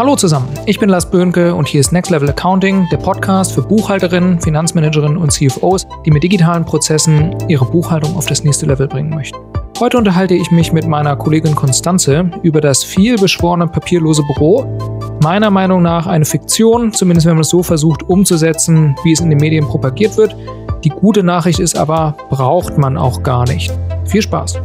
Hallo zusammen, ich bin Lars Böhnke und hier ist Next Level Accounting, der Podcast für Buchhalterinnen, Finanzmanagerinnen und CFOs, die mit digitalen Prozessen ihre Buchhaltung auf das nächste Level bringen möchten. Heute unterhalte ich mich mit meiner Kollegin Konstanze über das viel beschworene papierlose Büro. Meiner Meinung nach eine Fiktion, zumindest wenn man es so versucht umzusetzen, wie es in den Medien propagiert wird. Die gute Nachricht ist aber, braucht man auch gar nicht. Viel Spaß!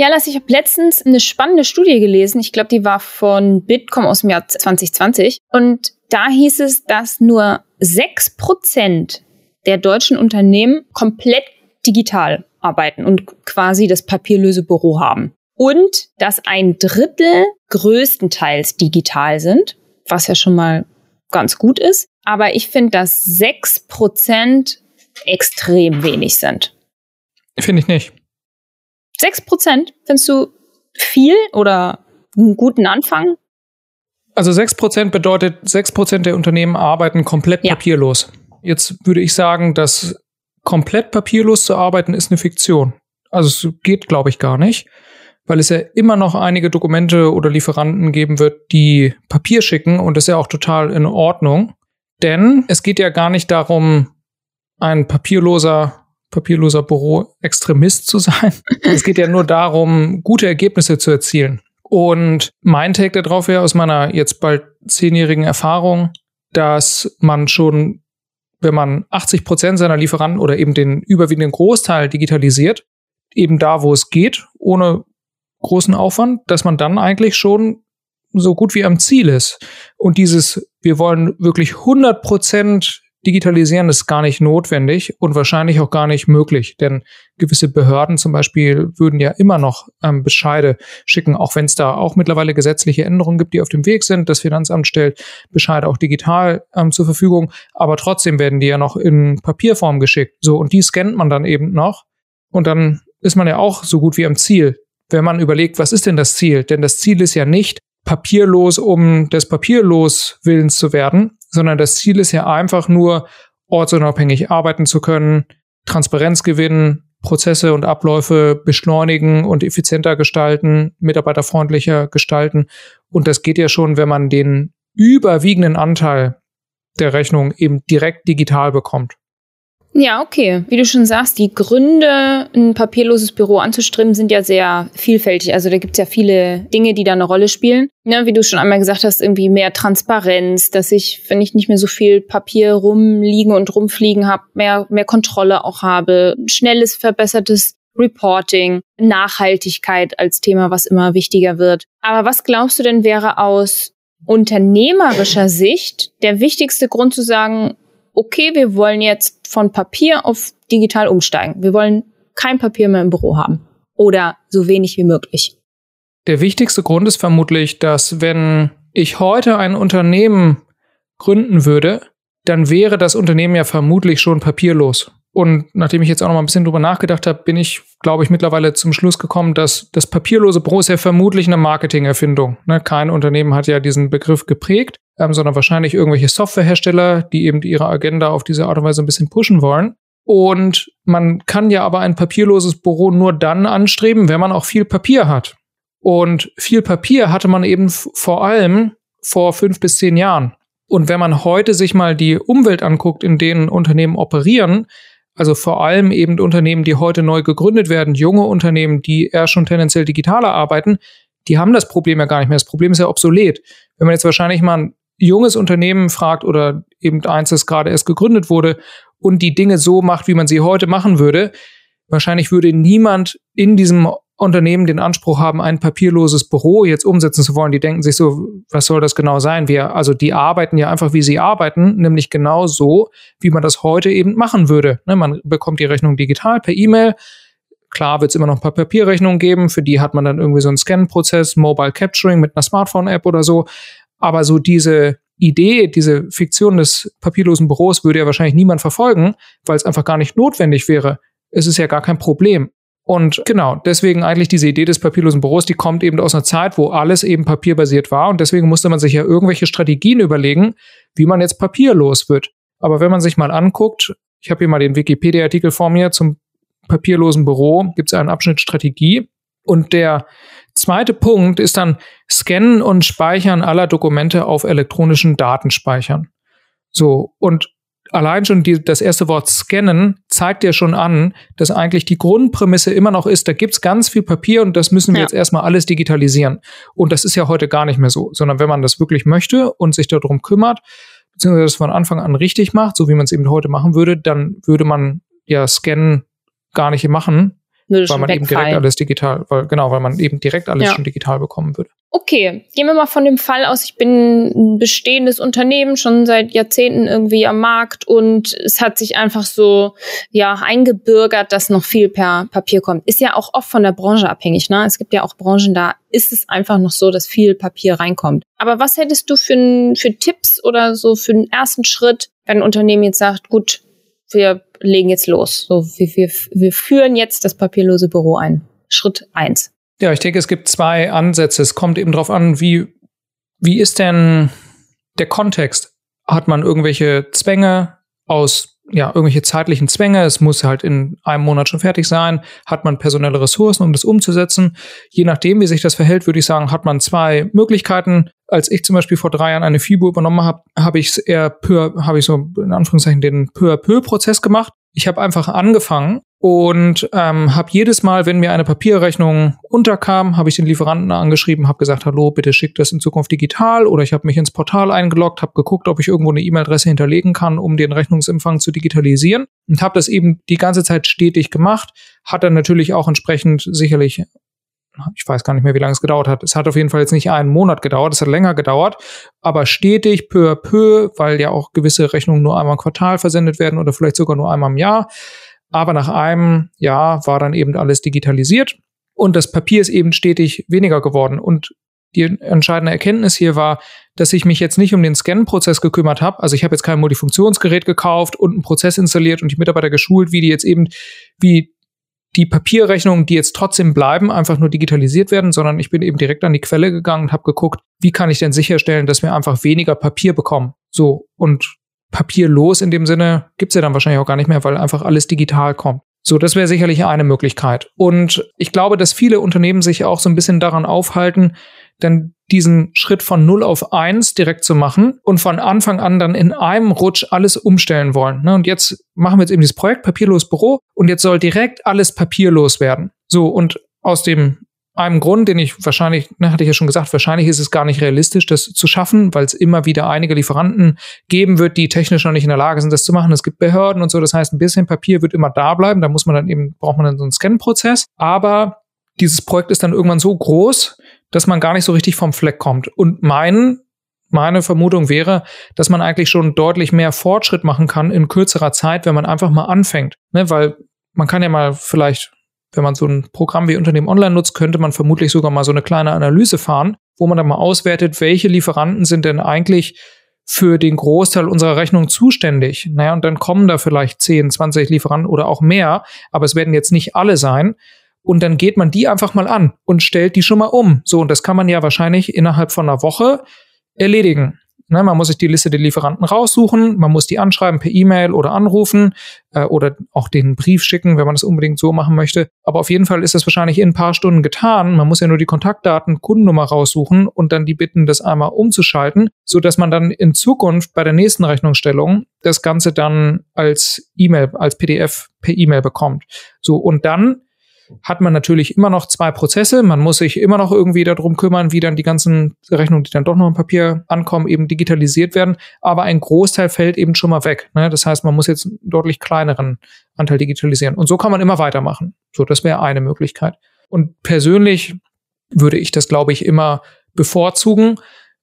Ja, Lass, ich habe letztens eine spannende Studie gelesen. Ich glaube, die war von Bitkom aus dem Jahr 2020. Und da hieß es, dass nur sechs Prozent der deutschen Unternehmen komplett digital arbeiten und quasi das papierlöse Büro haben. Und dass ein Drittel größtenteils digital sind, was ja schon mal ganz gut ist. Aber ich finde, dass sechs Prozent extrem wenig sind. Finde ich nicht. Sechs Prozent, findest du viel oder einen guten Anfang? Also sechs Prozent bedeutet, sechs Prozent der Unternehmen arbeiten komplett ja. papierlos. Jetzt würde ich sagen, dass komplett papierlos zu arbeiten ist eine Fiktion. Also es geht, glaube ich, gar nicht, weil es ja immer noch einige Dokumente oder Lieferanten geben wird, die Papier schicken und das ist ja auch total in Ordnung. Denn es geht ja gar nicht darum, ein papierloser papierloser Büro-Extremist zu sein. es geht ja nur darum, gute Ergebnisse zu erzielen. Und mein Take darauf wäre aus meiner jetzt bald zehnjährigen Erfahrung, dass man schon, wenn man 80 Prozent seiner Lieferanten oder eben den überwiegenden Großteil digitalisiert, eben da, wo es geht, ohne großen Aufwand, dass man dann eigentlich schon so gut wie am Ziel ist. Und dieses, wir wollen wirklich 100 Prozent Digitalisieren ist gar nicht notwendig und wahrscheinlich auch gar nicht möglich, denn gewisse Behörden zum Beispiel würden ja immer noch ähm, Bescheide schicken, auch wenn es da auch mittlerweile gesetzliche Änderungen gibt, die auf dem Weg sind. Das Finanzamt stellt Bescheide auch digital ähm, zur Verfügung, aber trotzdem werden die ja noch in Papierform geschickt. So, und die scannt man dann eben noch und dann ist man ja auch so gut wie am Ziel. Wenn man überlegt, was ist denn das Ziel? Denn das Ziel ist ja nicht, papierlos um des papierlos Willens zu werden, sondern das Ziel ist ja einfach nur, ortsunabhängig arbeiten zu können, Transparenz gewinnen, Prozesse und Abläufe beschleunigen und effizienter gestalten, mitarbeiterfreundlicher gestalten. Und das geht ja schon, wenn man den überwiegenden Anteil der Rechnung eben direkt digital bekommt. Ja, okay. Wie du schon sagst, die Gründe, ein papierloses Büro anzustreben, sind ja sehr vielfältig. Also da gibt's ja viele Dinge, die da eine Rolle spielen. Ja, wie du schon einmal gesagt hast, irgendwie mehr Transparenz, dass ich, wenn ich nicht mehr so viel Papier rumliegen und rumfliegen habe, mehr, mehr Kontrolle auch habe, schnelles, verbessertes Reporting, Nachhaltigkeit als Thema, was immer wichtiger wird. Aber was glaubst du denn wäre aus unternehmerischer Sicht der wichtigste Grund zu sagen, okay, wir wollen jetzt von Papier auf digital umsteigen. Wir wollen kein Papier mehr im Büro haben oder so wenig wie möglich. Der wichtigste Grund ist vermutlich, dass wenn ich heute ein Unternehmen gründen würde, dann wäre das Unternehmen ja vermutlich schon papierlos. Und nachdem ich jetzt auch noch mal ein bisschen drüber nachgedacht habe, bin ich, glaube ich, mittlerweile zum Schluss gekommen, dass das papierlose Büro ist ja vermutlich eine Marketingerfindung. Ne? Kein Unternehmen hat ja diesen Begriff geprägt, ähm, sondern wahrscheinlich irgendwelche Softwarehersteller, die eben ihre Agenda auf diese Art und Weise ein bisschen pushen wollen. Und man kann ja aber ein papierloses Büro nur dann anstreben, wenn man auch viel Papier hat. Und viel Papier hatte man eben vor allem vor fünf bis zehn Jahren. Und wenn man heute sich mal die Umwelt anguckt, in denen Unternehmen operieren, also vor allem eben Unternehmen, die heute neu gegründet werden, junge Unternehmen, die eher schon tendenziell digitaler arbeiten, die haben das Problem ja gar nicht mehr. Das Problem ist ja obsolet. Wenn man jetzt wahrscheinlich mal ein junges Unternehmen fragt oder eben eins, das gerade erst gegründet wurde und die Dinge so macht, wie man sie heute machen würde, wahrscheinlich würde niemand in diesem Unternehmen den Anspruch haben, ein papierloses Büro jetzt umsetzen zu wollen. Die denken sich so, was soll das genau sein? Wir, also die arbeiten ja einfach, wie sie arbeiten, nämlich genau so, wie man das heute eben machen würde. Ne, man bekommt die Rechnung digital per E-Mail. Klar wird es immer noch ein paar Papierrechnungen geben, für die hat man dann irgendwie so einen Scan-Prozess, Mobile Capturing mit einer Smartphone-App oder so. Aber so diese Idee, diese Fiktion des papierlosen Büros würde ja wahrscheinlich niemand verfolgen, weil es einfach gar nicht notwendig wäre. Es ist ja gar kein Problem. Und genau, deswegen eigentlich diese Idee des papierlosen Büros, die kommt eben aus einer Zeit, wo alles eben papierbasiert war. Und deswegen musste man sich ja irgendwelche Strategien überlegen, wie man jetzt papierlos wird. Aber wenn man sich mal anguckt, ich habe hier mal den Wikipedia-Artikel vor mir zum papierlosen Büro gibt es einen Abschnitt Strategie. Und der zweite Punkt ist dann Scannen und Speichern aller Dokumente auf elektronischen Datenspeichern. So, und allein schon die, das erste Wort scannen zeigt ja schon an, dass eigentlich die Grundprämisse immer noch ist, da gibt's ganz viel Papier und das müssen wir ja. jetzt erstmal alles digitalisieren. Und das ist ja heute gar nicht mehr so, sondern wenn man das wirklich möchte und sich darum kümmert, beziehungsweise das von Anfang an richtig macht, so wie man es eben heute machen würde, dann würde man ja Scannen gar nicht machen, weil man wegfallen. eben direkt alles digital, weil, genau, weil man eben direkt alles ja. schon digital bekommen würde. Okay, gehen wir mal von dem Fall aus, ich bin ein bestehendes Unternehmen, schon seit Jahrzehnten irgendwie am Markt und es hat sich einfach so, ja, eingebürgert, dass noch viel per Papier kommt. Ist ja auch oft von der Branche abhängig, ne? Es gibt ja auch Branchen, da ist es einfach noch so, dass viel Papier reinkommt. Aber was hättest du für, für Tipps oder so für einen ersten Schritt, wenn ein Unternehmen jetzt sagt, gut, wir legen jetzt los. So, wir, wir, wir führen jetzt das papierlose Büro ein. Schritt eins. Ja, ich denke, es gibt zwei Ansätze. Es kommt eben darauf an, wie, wie ist denn der Kontext? Hat man irgendwelche Zwänge aus, ja, irgendwelche zeitlichen Zwänge? Es muss halt in einem Monat schon fertig sein. Hat man personelle Ressourcen, um das umzusetzen? Je nachdem, wie sich das verhält, würde ich sagen, hat man zwei Möglichkeiten. Als ich zum Beispiel vor drei Jahren eine FIBO übernommen habe, habe ich eher peu, habe ich so in Anführungszeichen den peu à peu Prozess gemacht. Ich habe einfach angefangen und ähm, habe jedes Mal, wenn mir eine Papierrechnung unterkam, habe ich den Lieferanten angeschrieben, habe gesagt, hallo, bitte schickt das in Zukunft digital. Oder ich habe mich ins Portal eingeloggt, habe geguckt, ob ich irgendwo eine E-Mail-Adresse hinterlegen kann, um den Rechnungsempfang zu digitalisieren. Und habe das eben die ganze Zeit stetig gemacht, hat dann natürlich auch entsprechend sicherlich ich weiß gar nicht mehr, wie lange es gedauert hat. Es hat auf jeden Fall jetzt nicht einen Monat gedauert, es hat länger gedauert, aber stetig, peu à peu, weil ja auch gewisse Rechnungen nur einmal im Quartal versendet werden oder vielleicht sogar nur einmal im Jahr. Aber nach einem Jahr war dann eben alles digitalisiert und das Papier ist eben stetig weniger geworden. Und die entscheidende Erkenntnis hier war, dass ich mich jetzt nicht um den Scan-Prozess gekümmert habe. Also ich habe jetzt kein Multifunktionsgerät gekauft und einen Prozess installiert und die Mitarbeiter geschult, wie die jetzt eben, wie die Papierrechnungen, die jetzt trotzdem bleiben, einfach nur digitalisiert werden, sondern ich bin eben direkt an die Quelle gegangen und habe geguckt, wie kann ich denn sicherstellen, dass wir einfach weniger Papier bekommen. So, und papierlos in dem Sinne gibt's ja dann wahrscheinlich auch gar nicht mehr, weil einfach alles digital kommt. So, das wäre sicherlich eine Möglichkeit. Und ich glaube, dass viele Unternehmen sich auch so ein bisschen daran aufhalten, dann diesen Schritt von 0 auf 1 direkt zu machen und von Anfang an dann in einem Rutsch alles umstellen wollen. Ne? Und jetzt machen wir jetzt eben dieses Projekt Papierlos Büro und jetzt soll direkt alles papierlos werden. So, und aus dem einem Grund, den ich wahrscheinlich, ne, hatte ich ja schon gesagt, wahrscheinlich ist es gar nicht realistisch, das zu schaffen, weil es immer wieder einige Lieferanten geben wird, die technisch noch nicht in der Lage sind, das zu machen. Es gibt Behörden und so. Das heißt, ein bisschen Papier wird immer da bleiben. Da muss man dann eben, braucht man dann so einen Scan-Prozess. Aber dieses Projekt ist dann irgendwann so groß, dass man gar nicht so richtig vom Fleck kommt. Und mein, meine Vermutung wäre, dass man eigentlich schon deutlich mehr Fortschritt machen kann in kürzerer Zeit, wenn man einfach mal anfängt. Ne? Weil man kann ja mal vielleicht, wenn man so ein Programm wie Unternehmen Online nutzt, könnte man vermutlich sogar mal so eine kleine Analyse fahren, wo man dann mal auswertet, welche Lieferanten sind denn eigentlich für den Großteil unserer Rechnung zuständig. Naja, und dann kommen da vielleicht 10, 20 Lieferanten oder auch mehr, aber es werden jetzt nicht alle sein. Und dann geht man die einfach mal an und stellt die schon mal um. So, und das kann man ja wahrscheinlich innerhalb von einer Woche erledigen. Ne, man muss sich die Liste der Lieferanten raussuchen, man muss die anschreiben per E-Mail oder anrufen äh, oder auch den Brief schicken, wenn man das unbedingt so machen möchte. Aber auf jeden Fall ist das wahrscheinlich in ein paar Stunden getan. Man muss ja nur die Kontaktdaten, Kundennummer raussuchen und dann die bitten, das einmal umzuschalten, so dass man dann in Zukunft bei der nächsten Rechnungsstellung das Ganze dann als E-Mail, als PDF per E-Mail bekommt. So und dann hat man natürlich immer noch zwei Prozesse. Man muss sich immer noch irgendwie darum kümmern, wie dann die ganzen Rechnungen, die dann doch noch im Papier ankommen, eben digitalisiert werden. Aber ein Großteil fällt eben schon mal weg. Ne? Das heißt, man muss jetzt einen deutlich kleineren Anteil digitalisieren. Und so kann man immer weitermachen. So, das wäre eine Möglichkeit. Und persönlich würde ich das, glaube ich, immer bevorzugen,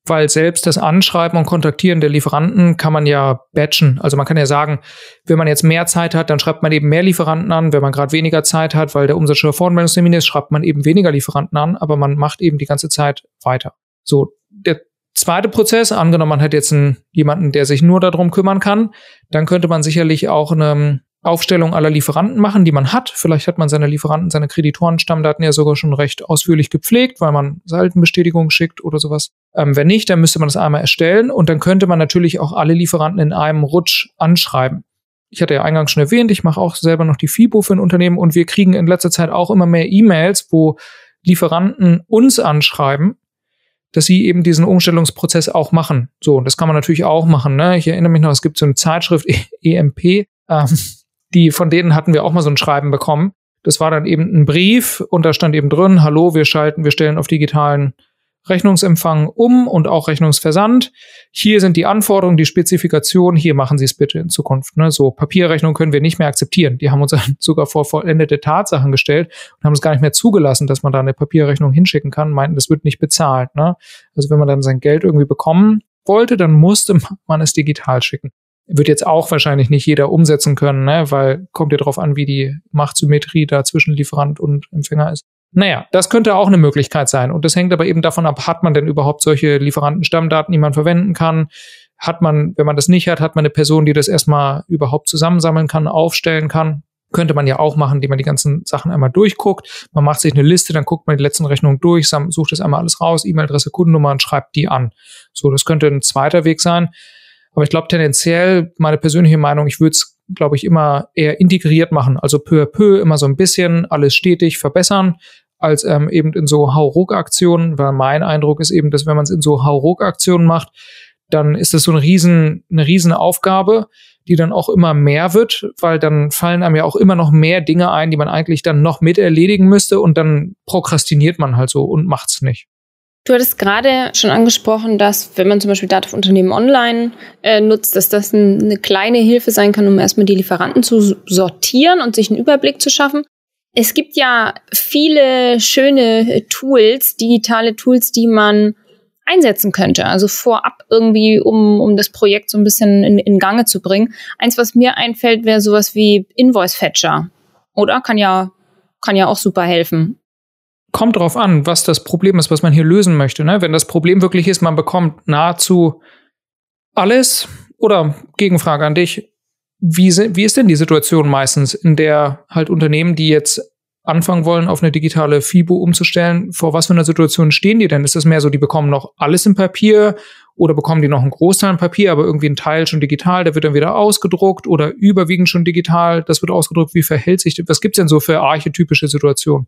weil selbst das Anschreiben und Kontaktieren der Lieferanten kann man ja batchen. Also man kann ja sagen, wenn man jetzt mehr Zeit hat, dann schreibt man eben mehr Lieferanten an. Wenn man gerade weniger Zeit hat, weil der Umsatzsteuer Voranmeldungstermin ist, schreibt man eben weniger Lieferanten an, aber man macht eben die ganze Zeit weiter. So, der zweite Prozess, angenommen, man hat jetzt einen, jemanden, der sich nur darum kümmern kann, dann könnte man sicherlich auch eine Aufstellung aller Lieferanten machen, die man hat. Vielleicht hat man seine Lieferanten, seine Kreditorenstammdaten ja sogar schon recht ausführlich gepflegt, weil man Saldenbestätigungen schickt oder sowas. Ähm, wenn nicht, dann müsste man das einmal erstellen und dann könnte man natürlich auch alle Lieferanten in einem Rutsch anschreiben. ich hatte ja eingangs schon erwähnt, ich mache auch selber noch die FIBO für ein Unternehmen und wir kriegen in letzter Zeit auch immer mehr E-Mails, wo Lieferanten uns anschreiben, dass sie eben diesen Umstellungsprozess auch machen. So, und das kann man natürlich auch machen. Ne? Ich erinnere mich noch, es gibt so eine Zeitschrift EMP, ähm, die von denen hatten wir auch mal so ein Schreiben bekommen. Das war dann eben ein Brief und da stand eben drin, hallo, wir schalten, wir stellen auf digitalen Rechnungsempfang um und auch Rechnungsversand. Hier sind die Anforderungen, die Spezifikation, hier machen Sie es bitte in Zukunft. Ne? So Papierrechnung können wir nicht mehr akzeptieren. Die haben uns sogar vor vollendete Tatsachen gestellt und haben es gar nicht mehr zugelassen, dass man da eine Papierrechnung hinschicken kann, meinten, das wird nicht bezahlt. Ne? Also wenn man dann sein Geld irgendwie bekommen wollte, dann musste man es digital schicken. Wird jetzt auch wahrscheinlich nicht jeder umsetzen können, ne? weil kommt ja darauf an, wie die Machtsymmetrie da zwischen Lieferant und Empfänger ist. Naja, das könnte auch eine Möglichkeit sein. Und das hängt aber eben davon ab, hat man denn überhaupt solche Lieferantenstammdaten, die man verwenden kann? Hat man, wenn man das nicht hat, hat man eine Person, die das erstmal überhaupt zusammensammeln kann, aufstellen kann? Könnte man ja auch machen, indem man die ganzen Sachen einmal durchguckt. Man macht sich eine Liste, dann guckt man die letzten Rechnungen durch, sucht das einmal alles raus, E-Mail-Adresse, Kundennummer und schreibt die an. So, das könnte ein zweiter Weg sein. Aber ich glaube tendenziell, meine persönliche Meinung, ich würde es, glaube ich, immer eher integriert machen. Also peu à peu, immer so ein bisschen, alles stetig verbessern als ähm, eben in so Hauruck-Aktionen, weil mein Eindruck ist eben, dass wenn man es in so Hauruck-Aktionen macht, dann ist das so eine riesen, eine riesen Aufgabe, die dann auch immer mehr wird, weil dann fallen einem ja auch immer noch mehr Dinge ein, die man eigentlich dann noch mit erledigen müsste und dann prokrastiniert man halt so und macht's nicht. Du hattest gerade schon angesprochen, dass wenn man zum Beispiel für Unternehmen online äh, nutzt, dass das ein, eine kleine Hilfe sein kann, um erstmal die Lieferanten zu sortieren und sich einen Überblick zu schaffen. Es gibt ja viele schöne Tools, digitale Tools, die man einsetzen könnte. Also vorab irgendwie, um, um das Projekt so ein bisschen in, in Gange zu bringen. Eins, was mir einfällt, wäre sowas wie Invoice Fetcher. Oder? Kann ja, kann ja auch super helfen. Kommt drauf an, was das Problem ist, was man hier lösen möchte. Ne? Wenn das Problem wirklich ist, man bekommt nahezu alles, oder Gegenfrage an dich, wie, wie ist denn die Situation meistens, in der halt Unternehmen, die jetzt anfangen wollen, auf eine digitale FIBO umzustellen, vor was für einer Situation stehen die denn? Ist das mehr so, die bekommen noch alles im Papier oder bekommen die noch einen Großteil im Papier, aber irgendwie ein Teil schon digital, der wird dann wieder ausgedruckt oder überwiegend schon digital, das wird ausgedruckt. Wie verhält sich, was gibt's denn so für archetypische Situationen?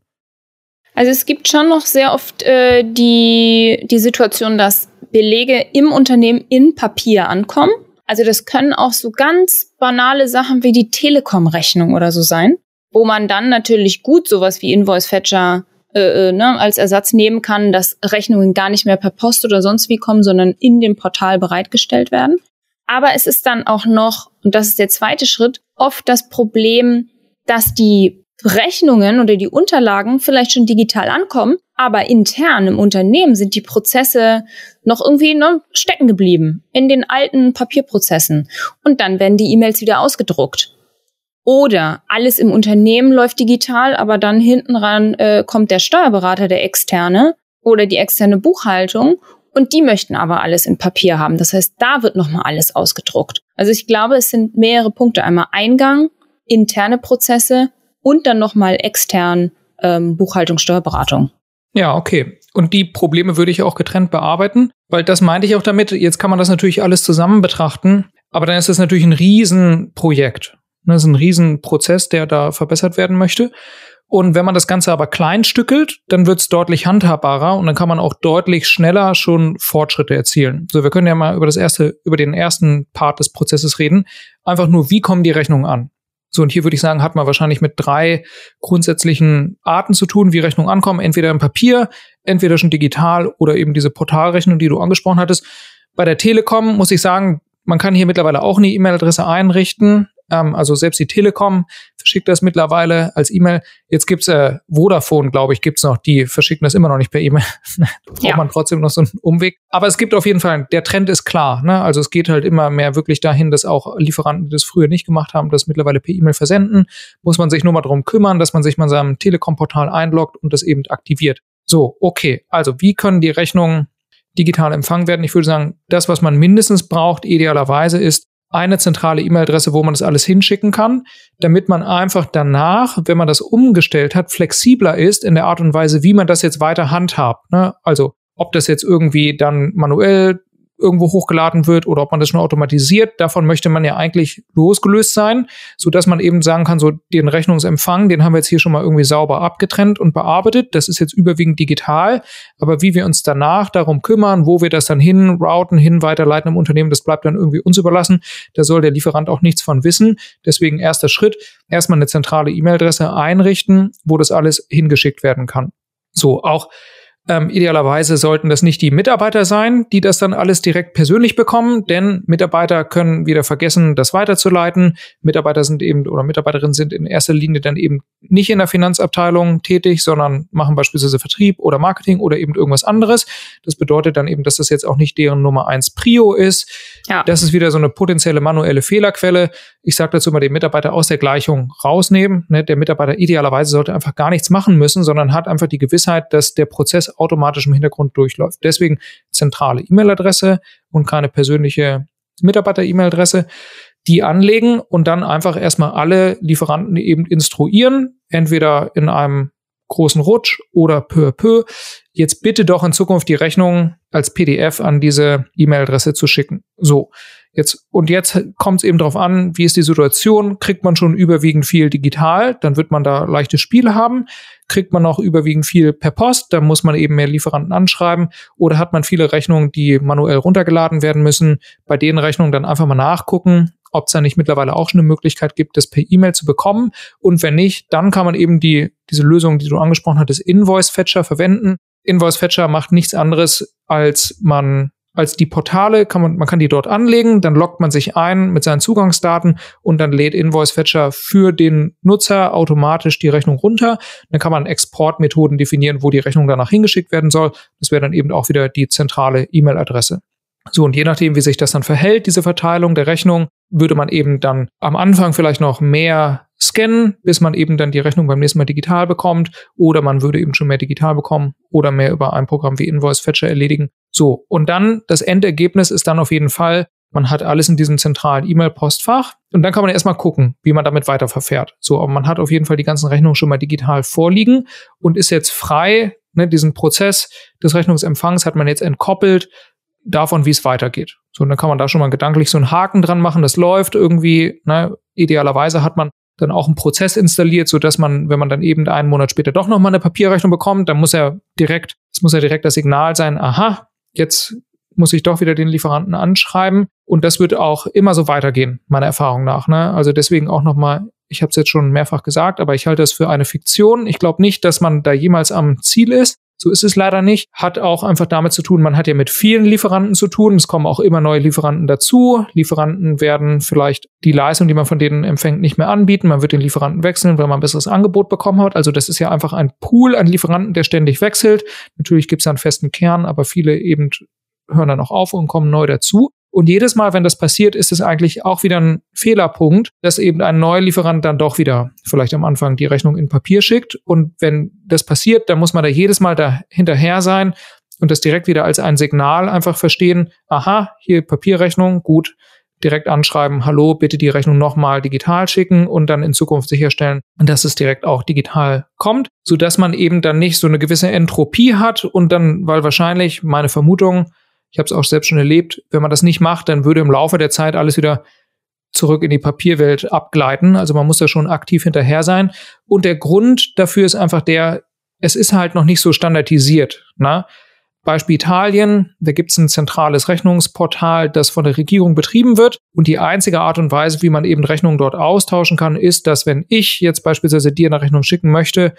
Also es gibt schon noch sehr oft äh, die, die Situation, dass Belege im Unternehmen in Papier ankommen. Also das können auch so ganz banale Sachen wie die Telekom-Rechnung oder so sein, wo man dann natürlich gut sowas wie Invoice Fetcher äh, äh, ne, als Ersatz nehmen kann, dass Rechnungen gar nicht mehr per Post oder sonst wie kommen, sondern in dem Portal bereitgestellt werden. Aber es ist dann auch noch, und das ist der zweite Schritt, oft das Problem, dass die Rechnungen oder die Unterlagen vielleicht schon digital ankommen, aber intern im Unternehmen sind die Prozesse noch irgendwie ne, stecken geblieben in den alten Papierprozessen. Und dann werden die E-Mails wieder ausgedruckt. Oder alles im Unternehmen läuft digital, aber dann hinten ran äh, kommt der Steuerberater, der externe oder die externe Buchhaltung und die möchten aber alles in Papier haben. Das heißt, da wird nochmal alles ausgedruckt. Also ich glaube, es sind mehrere Punkte. Einmal Eingang, interne Prozesse und dann nochmal extern ähm, Buchhaltung, Steuerberatung. Ja, okay. Und die Probleme würde ich auch getrennt bearbeiten, weil das meinte ich auch damit. Jetzt kann man das natürlich alles zusammen betrachten, aber dann ist das natürlich ein Riesenprojekt. Das ist ein Riesenprozess, der da verbessert werden möchte. Und wenn man das Ganze aber kleinstückelt, dann wird es deutlich handhabbarer und dann kann man auch deutlich schneller schon Fortschritte erzielen. So, wir können ja mal über das erste, über den ersten Part des Prozesses reden. Einfach nur, wie kommen die Rechnungen an? So, und hier würde ich sagen, hat man wahrscheinlich mit drei grundsätzlichen Arten zu tun, wie Rechnungen ankommen. Entweder im Papier, entweder schon digital oder eben diese Portalrechnung, die du angesprochen hattest. Bei der Telekom muss ich sagen, man kann hier mittlerweile auch eine E-Mail-Adresse einrichten. Ähm, also selbst die Telekom verschickt das mittlerweile als E-Mail. Jetzt gibt's äh, Vodafone, glaube ich, gibt's noch. Die verschicken das immer noch nicht per E-Mail. braucht ja. man trotzdem noch so einen Umweg. Aber es gibt auf jeden Fall, der Trend ist klar. Ne? Also es geht halt immer mehr wirklich dahin, dass auch Lieferanten, die das früher nicht gemacht haben, das mittlerweile per E-Mail versenden. Muss man sich nur mal darum kümmern, dass man sich mal in seinem Telekom-Portal einloggt und das eben aktiviert. So, okay. Also wie können die Rechnungen digital empfangen werden? Ich würde sagen, das, was man mindestens braucht, idealerweise ist eine zentrale E-Mail-Adresse, wo man das alles hinschicken kann, damit man einfach danach, wenn man das umgestellt hat, flexibler ist in der Art und Weise, wie man das jetzt weiter handhabt. Ne? Also ob das jetzt irgendwie dann manuell irgendwo hochgeladen wird oder ob man das schon automatisiert. Davon möchte man ja eigentlich losgelöst sein, so dass man eben sagen kann, so den Rechnungsempfang, den haben wir jetzt hier schon mal irgendwie sauber abgetrennt und bearbeitet. Das ist jetzt überwiegend digital. Aber wie wir uns danach darum kümmern, wo wir das dann hin routen, hin weiterleiten im Unternehmen, das bleibt dann irgendwie uns überlassen. Da soll der Lieferant auch nichts von wissen. Deswegen erster Schritt, erstmal eine zentrale E-Mail-Adresse einrichten, wo das alles hingeschickt werden kann. So, auch ähm, idealerweise sollten das nicht die Mitarbeiter sein, die das dann alles direkt persönlich bekommen, denn Mitarbeiter können wieder vergessen, das weiterzuleiten. Mitarbeiter sind eben oder Mitarbeiterinnen sind in erster Linie dann eben nicht in der Finanzabteilung tätig, sondern machen beispielsweise Vertrieb oder Marketing oder eben irgendwas anderes. Das bedeutet dann eben, dass das jetzt auch nicht deren Nummer eins Prio ist. Ja. Das ist wieder so eine potenzielle manuelle Fehlerquelle. Ich sage dazu mal den Mitarbeiter aus der Gleichung rausnehmen. Ne? Der Mitarbeiter idealerweise sollte einfach gar nichts machen müssen, sondern hat einfach die Gewissheit, dass der Prozess automatisch im Hintergrund durchläuft. Deswegen zentrale E-Mail-Adresse und keine persönliche Mitarbeiter-E-Mail-Adresse die anlegen und dann einfach erstmal alle Lieferanten eben instruieren, entweder in einem großen Rutsch oder peu à peu. Jetzt bitte doch in Zukunft die Rechnung als PDF an diese E-Mail-Adresse zu schicken. So. Jetzt, und jetzt kommt es eben darauf an, wie ist die Situation? Kriegt man schon überwiegend viel digital, dann wird man da leichtes Spiel haben. Kriegt man noch überwiegend viel per Post, dann muss man eben mehr Lieferanten anschreiben. Oder hat man viele Rechnungen, die manuell runtergeladen werden müssen, bei den Rechnungen dann einfach mal nachgucken, ob es da nicht mittlerweile auch schon eine Möglichkeit gibt, das per E-Mail zu bekommen. Und wenn nicht, dann kann man eben die, diese Lösung, die du angesprochen hattest, Invoice Fetcher verwenden. Invoice Fetcher macht nichts anderes, als man als die Portale kann man, man kann die dort anlegen, dann loggt man sich ein mit seinen Zugangsdaten und dann lädt Invoice Fetcher für den Nutzer automatisch die Rechnung runter. Dann kann man Exportmethoden definieren, wo die Rechnung danach hingeschickt werden soll. Das wäre dann eben auch wieder die zentrale E-Mail-Adresse. So, und je nachdem, wie sich das dann verhält, diese Verteilung der Rechnung, würde man eben dann am Anfang vielleicht noch mehr scannen, bis man eben dann die Rechnung beim nächsten Mal digital bekommt, oder man würde eben schon mehr digital bekommen oder mehr über ein Programm wie Invoice Fetcher erledigen. So, und dann das Endergebnis ist dann auf jeden Fall, man hat alles in diesem zentralen E-Mail-Postfach und dann kann man erstmal gucken, wie man damit weiterverfährt. So, aber man hat auf jeden Fall die ganzen Rechnungen schon mal digital vorliegen und ist jetzt frei, ne, diesen Prozess des Rechnungsempfangs hat man jetzt entkoppelt davon, wie es weitergeht. So, und dann kann man da schon mal gedanklich so einen Haken dran machen, das läuft irgendwie, ne, idealerweise hat man dann auch einen Prozess installiert, so dass man, wenn man dann eben einen Monat später doch nochmal eine Papierrechnung bekommt, dann muss er direkt, es muss ja direkt das Signal sein, aha, jetzt muss ich doch wieder den Lieferanten anschreiben. Und das wird auch immer so weitergehen, meiner Erfahrung nach. Ne? Also deswegen auch nochmal, ich habe es jetzt schon mehrfach gesagt, aber ich halte das für eine Fiktion. Ich glaube nicht, dass man da jemals am Ziel ist. So ist es leider nicht. Hat auch einfach damit zu tun, man hat ja mit vielen Lieferanten zu tun. Es kommen auch immer neue Lieferanten dazu. Lieferanten werden vielleicht die Leistung, die man von denen empfängt, nicht mehr anbieten. Man wird den Lieferanten wechseln, weil man ein besseres Angebot bekommen hat. Also das ist ja einfach ein Pool an Lieferanten, der ständig wechselt. Natürlich gibt es einen festen Kern, aber viele eben hören dann auch auf und kommen neu dazu. Und jedes Mal, wenn das passiert, ist es eigentlich auch wieder ein Fehlerpunkt, dass eben ein neuer Lieferant dann doch wieder vielleicht am Anfang die Rechnung in Papier schickt. Und wenn das passiert, dann muss man da jedes Mal da hinterher sein und das direkt wieder als ein Signal einfach verstehen. Aha, hier Papierrechnung, gut. Direkt anschreiben, hallo, bitte die Rechnung nochmal digital schicken und dann in Zukunft sicherstellen, dass es direkt auch digital kommt, so dass man eben dann nicht so eine gewisse Entropie hat und dann, weil wahrscheinlich meine Vermutung, ich habe es auch selbst schon erlebt, wenn man das nicht macht, dann würde im Laufe der Zeit alles wieder zurück in die Papierwelt abgleiten. Also man muss da schon aktiv hinterher sein. Und der Grund dafür ist einfach der, es ist halt noch nicht so standardisiert. Ne? Beispiel Italien, da gibt es ein zentrales Rechnungsportal, das von der Regierung betrieben wird. Und die einzige Art und Weise, wie man eben Rechnungen dort austauschen kann, ist, dass wenn ich jetzt beispielsweise dir eine Rechnung schicken möchte,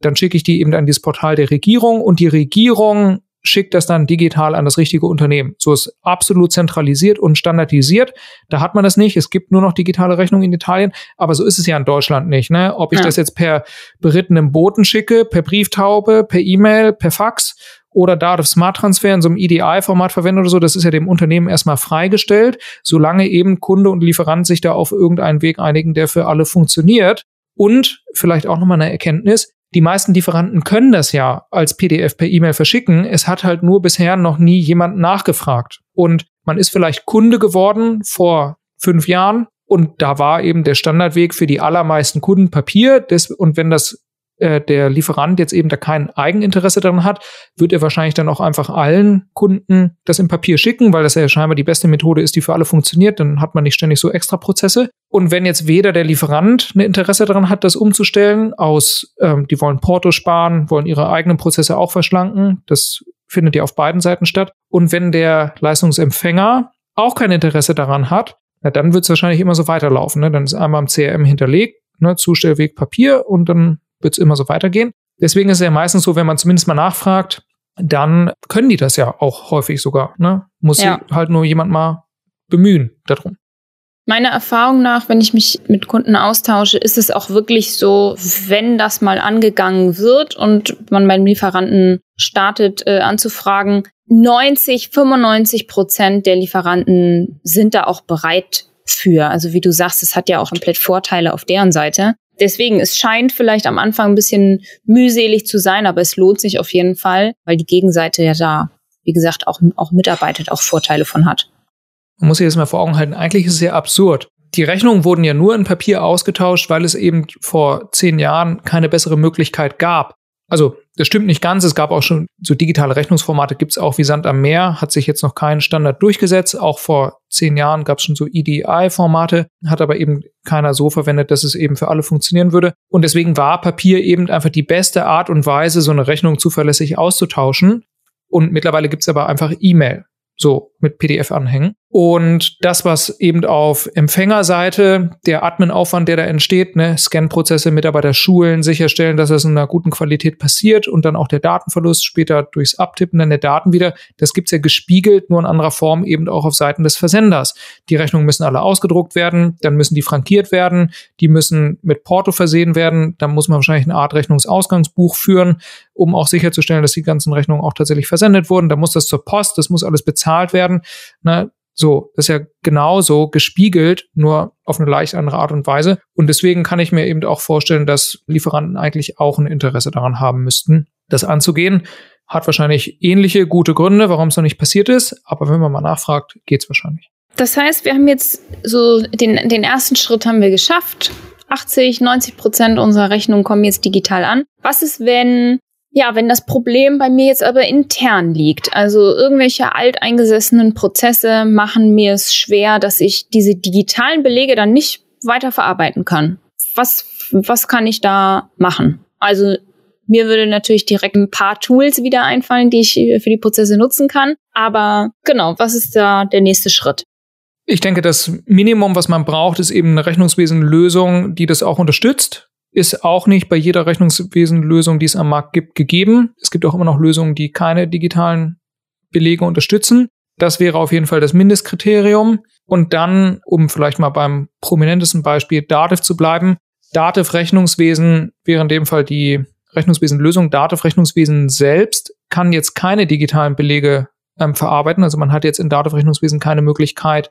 dann schicke ich die eben an dieses Portal der Regierung und die Regierung schickt das dann digital an das richtige Unternehmen. So ist absolut zentralisiert und standardisiert. Da hat man das nicht. Es gibt nur noch digitale Rechnungen in Italien, aber so ist es ja in Deutschland nicht. Ne? Ob ich ja. das jetzt per berittenem Boten schicke, per Brieftaube, per E-Mail, per Fax oder da auf Smart Transfer in so einem EDI-Format verwende oder so, das ist ja dem Unternehmen erstmal freigestellt, solange eben Kunde und Lieferant sich da auf irgendeinen Weg einigen, der für alle funktioniert. Und vielleicht auch nochmal eine Erkenntnis, die meisten Lieferanten können das ja als PDF per E-Mail verschicken. Es hat halt nur bisher noch nie jemand nachgefragt. Und man ist vielleicht Kunde geworden vor fünf Jahren und da war eben der Standardweg für die allermeisten Kunden Papier. und wenn das äh, der Lieferant jetzt eben da kein Eigeninteresse daran hat, wird er wahrscheinlich dann auch einfach allen Kunden das im Papier schicken, weil das ja scheinbar die beste Methode ist, die für alle funktioniert. Dann hat man nicht ständig so extra Prozesse. Und wenn jetzt weder der Lieferant ein Interesse daran hat, das umzustellen, aus, ähm, die wollen Porto sparen, wollen ihre eigenen Prozesse auch verschlanken, das findet ja auf beiden Seiten statt. Und wenn der Leistungsempfänger auch kein Interesse daran hat, na, dann wird es wahrscheinlich immer so weiterlaufen. Ne? Dann ist einmal im CRM hinterlegt, ne, Zustellweg Papier und dann wird es immer so weitergehen. Deswegen ist es ja meistens so, wenn man zumindest mal nachfragt, dann können die das ja auch häufig sogar. Ne? Muss ja. halt nur jemand mal bemühen darum. Meiner Erfahrung nach, wenn ich mich mit Kunden austausche, ist es auch wirklich so, wenn das mal angegangen wird und man beim Lieferanten startet äh, anzufragen, 90, 95 Prozent der Lieferanten sind da auch bereit für. Also wie du sagst, es hat ja auch komplett Vorteile auf deren Seite. Deswegen, es scheint vielleicht am Anfang ein bisschen mühselig zu sein, aber es lohnt sich auf jeden Fall, weil die Gegenseite ja da, wie gesagt, auch, auch mitarbeitet, auch Vorteile von hat. Man muss sich das mal vor Augen halten. Eigentlich ist es ja absurd. Die Rechnungen wurden ja nur in Papier ausgetauscht, weil es eben vor zehn Jahren keine bessere Möglichkeit gab. Also, das stimmt nicht ganz. Es gab auch schon so digitale Rechnungsformate, gibt es auch wie Sand am Meer, hat sich jetzt noch kein Standard durchgesetzt. Auch vor zehn Jahren gab es schon so EDI-Formate, hat aber eben keiner so verwendet, dass es eben für alle funktionieren würde. Und deswegen war Papier eben einfach die beste Art und Weise, so eine Rechnung zuverlässig auszutauschen. Und mittlerweile gibt es aber einfach E-Mail so mit PDF anhängen. Und das, was eben auf Empfängerseite, der Admin-Aufwand, der da entsteht, ne, Scan-Prozesse, Mitarbeiter schulen, sicherstellen, dass das in einer guten Qualität passiert und dann auch der Datenverlust später durchs Abtippen dann der Daten wieder, das gibt's ja gespiegelt, nur in anderer Form eben auch auf Seiten des Versenders. Die Rechnungen müssen alle ausgedruckt werden, dann müssen die frankiert werden, die müssen mit Porto versehen werden, dann muss man wahrscheinlich eine Art Rechnungsausgangsbuch führen, um auch sicherzustellen, dass die ganzen Rechnungen auch tatsächlich versendet wurden. Da muss das zur Post, das muss alles bezahlt werden. Ne? So, das ist ja genauso gespiegelt, nur auf eine leicht andere Art und Weise. Und deswegen kann ich mir eben auch vorstellen, dass Lieferanten eigentlich auch ein Interesse daran haben müssten, das anzugehen. Hat wahrscheinlich ähnliche gute Gründe, warum es noch nicht passiert ist, aber wenn man mal nachfragt, geht's wahrscheinlich. Das heißt, wir haben jetzt so den, den ersten Schritt haben wir geschafft. 80, 90 Prozent unserer Rechnungen kommen jetzt digital an. Was ist, wenn ja, wenn das Problem bei mir jetzt aber intern liegt, also irgendwelche alteingesessenen Prozesse machen mir es schwer, dass ich diese digitalen Belege dann nicht weiter verarbeiten kann. Was, was kann ich da machen? Also mir würde natürlich direkt ein paar Tools wieder einfallen, die ich für die Prozesse nutzen kann. Aber genau, was ist da der nächste Schritt? Ich denke, das Minimum, was man braucht, ist eben eine Rechnungswesenlösung, die das auch unterstützt ist auch nicht bei jeder Rechnungswesenlösung, die es am Markt gibt, gegeben. Es gibt auch immer noch Lösungen, die keine digitalen Belege unterstützen. Das wäre auf jeden Fall das Mindestkriterium. Und dann, um vielleicht mal beim prominentesten Beispiel Dativ zu bleiben, Dativ Rechnungswesen wäre in dem Fall die Rechnungswesenlösung. Dativ Rechnungswesen selbst kann jetzt keine digitalen Belege ähm, verarbeiten. Also man hat jetzt in Dativ Rechnungswesen keine Möglichkeit,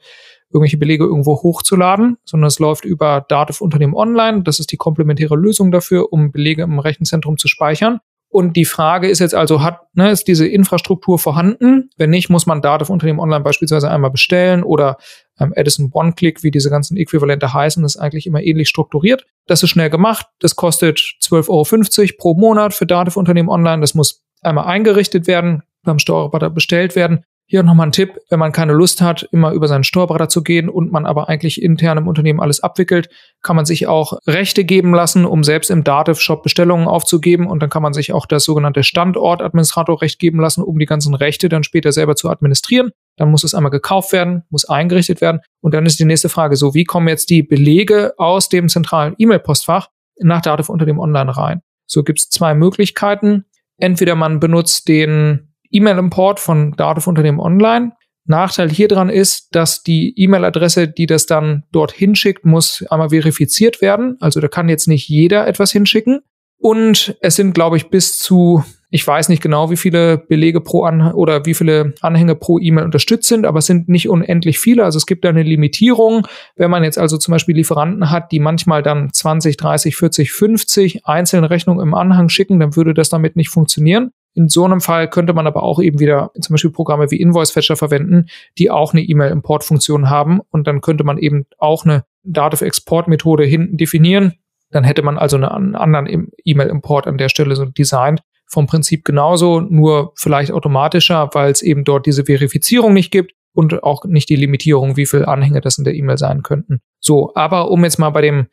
irgendwelche Belege irgendwo hochzuladen, sondern es läuft über Dativ Unternehmen Online. Das ist die komplementäre Lösung dafür, um Belege im Rechenzentrum zu speichern. Und die Frage ist jetzt also, hat, ne, ist diese Infrastruktur vorhanden? Wenn nicht, muss man Dativ Unternehmen Online beispielsweise einmal bestellen oder ähm, Edison One-Click, wie diese ganzen Äquivalente heißen, ist eigentlich immer ähnlich strukturiert. Das ist schnell gemacht. Das kostet 12,50 Euro pro Monat für Dativ Unternehmen Online. Das muss einmal eingerichtet werden, beim Steuerberater bestellt werden. Hier nochmal ein Tipp, wenn man keine Lust hat, immer über seinen Steuerberater zu gehen und man aber eigentlich intern im Unternehmen alles abwickelt, kann man sich auch Rechte geben lassen, um selbst im Dativ-Shop Bestellungen aufzugeben und dann kann man sich auch das sogenannte Standortadministratorrecht geben lassen, um die ganzen Rechte dann später selber zu administrieren. Dann muss es einmal gekauft werden, muss eingerichtet werden und dann ist die nächste Frage so, wie kommen jetzt die Belege aus dem zentralen E-Mail-Postfach nach Dativ unter dem Online rein? So gibt es zwei Möglichkeiten. Entweder man benutzt den E-Mail-Import von Datenunternehmen online. Nachteil hier dran ist, dass die E-Mail-Adresse, die das dann dorthin schickt, muss einmal verifiziert werden. Also da kann jetzt nicht jeder etwas hinschicken. Und es sind, glaube ich, bis zu, ich weiß nicht genau, wie viele Belege pro Anhang oder wie viele Anhänge pro E-Mail unterstützt sind, aber es sind nicht unendlich viele. Also es gibt da eine Limitierung. Wenn man jetzt also zum Beispiel Lieferanten hat, die manchmal dann 20, 30, 40, 50 einzelne Rechnungen im Anhang schicken, dann würde das damit nicht funktionieren. In so einem Fall könnte man aber auch eben wieder zum Beispiel Programme wie Invoice Fetcher verwenden, die auch eine E-Mail-Import-Funktion haben. Und dann könnte man eben auch eine Dativ-Export-Methode hinten definieren. Dann hätte man also einen anderen E-Mail-Import an der Stelle so designt. Vom Prinzip genauso, nur vielleicht automatischer, weil es eben dort diese Verifizierung nicht gibt und auch nicht die Limitierung, wie viele Anhänge das in der E-Mail sein könnten. So, aber um jetzt mal bei dem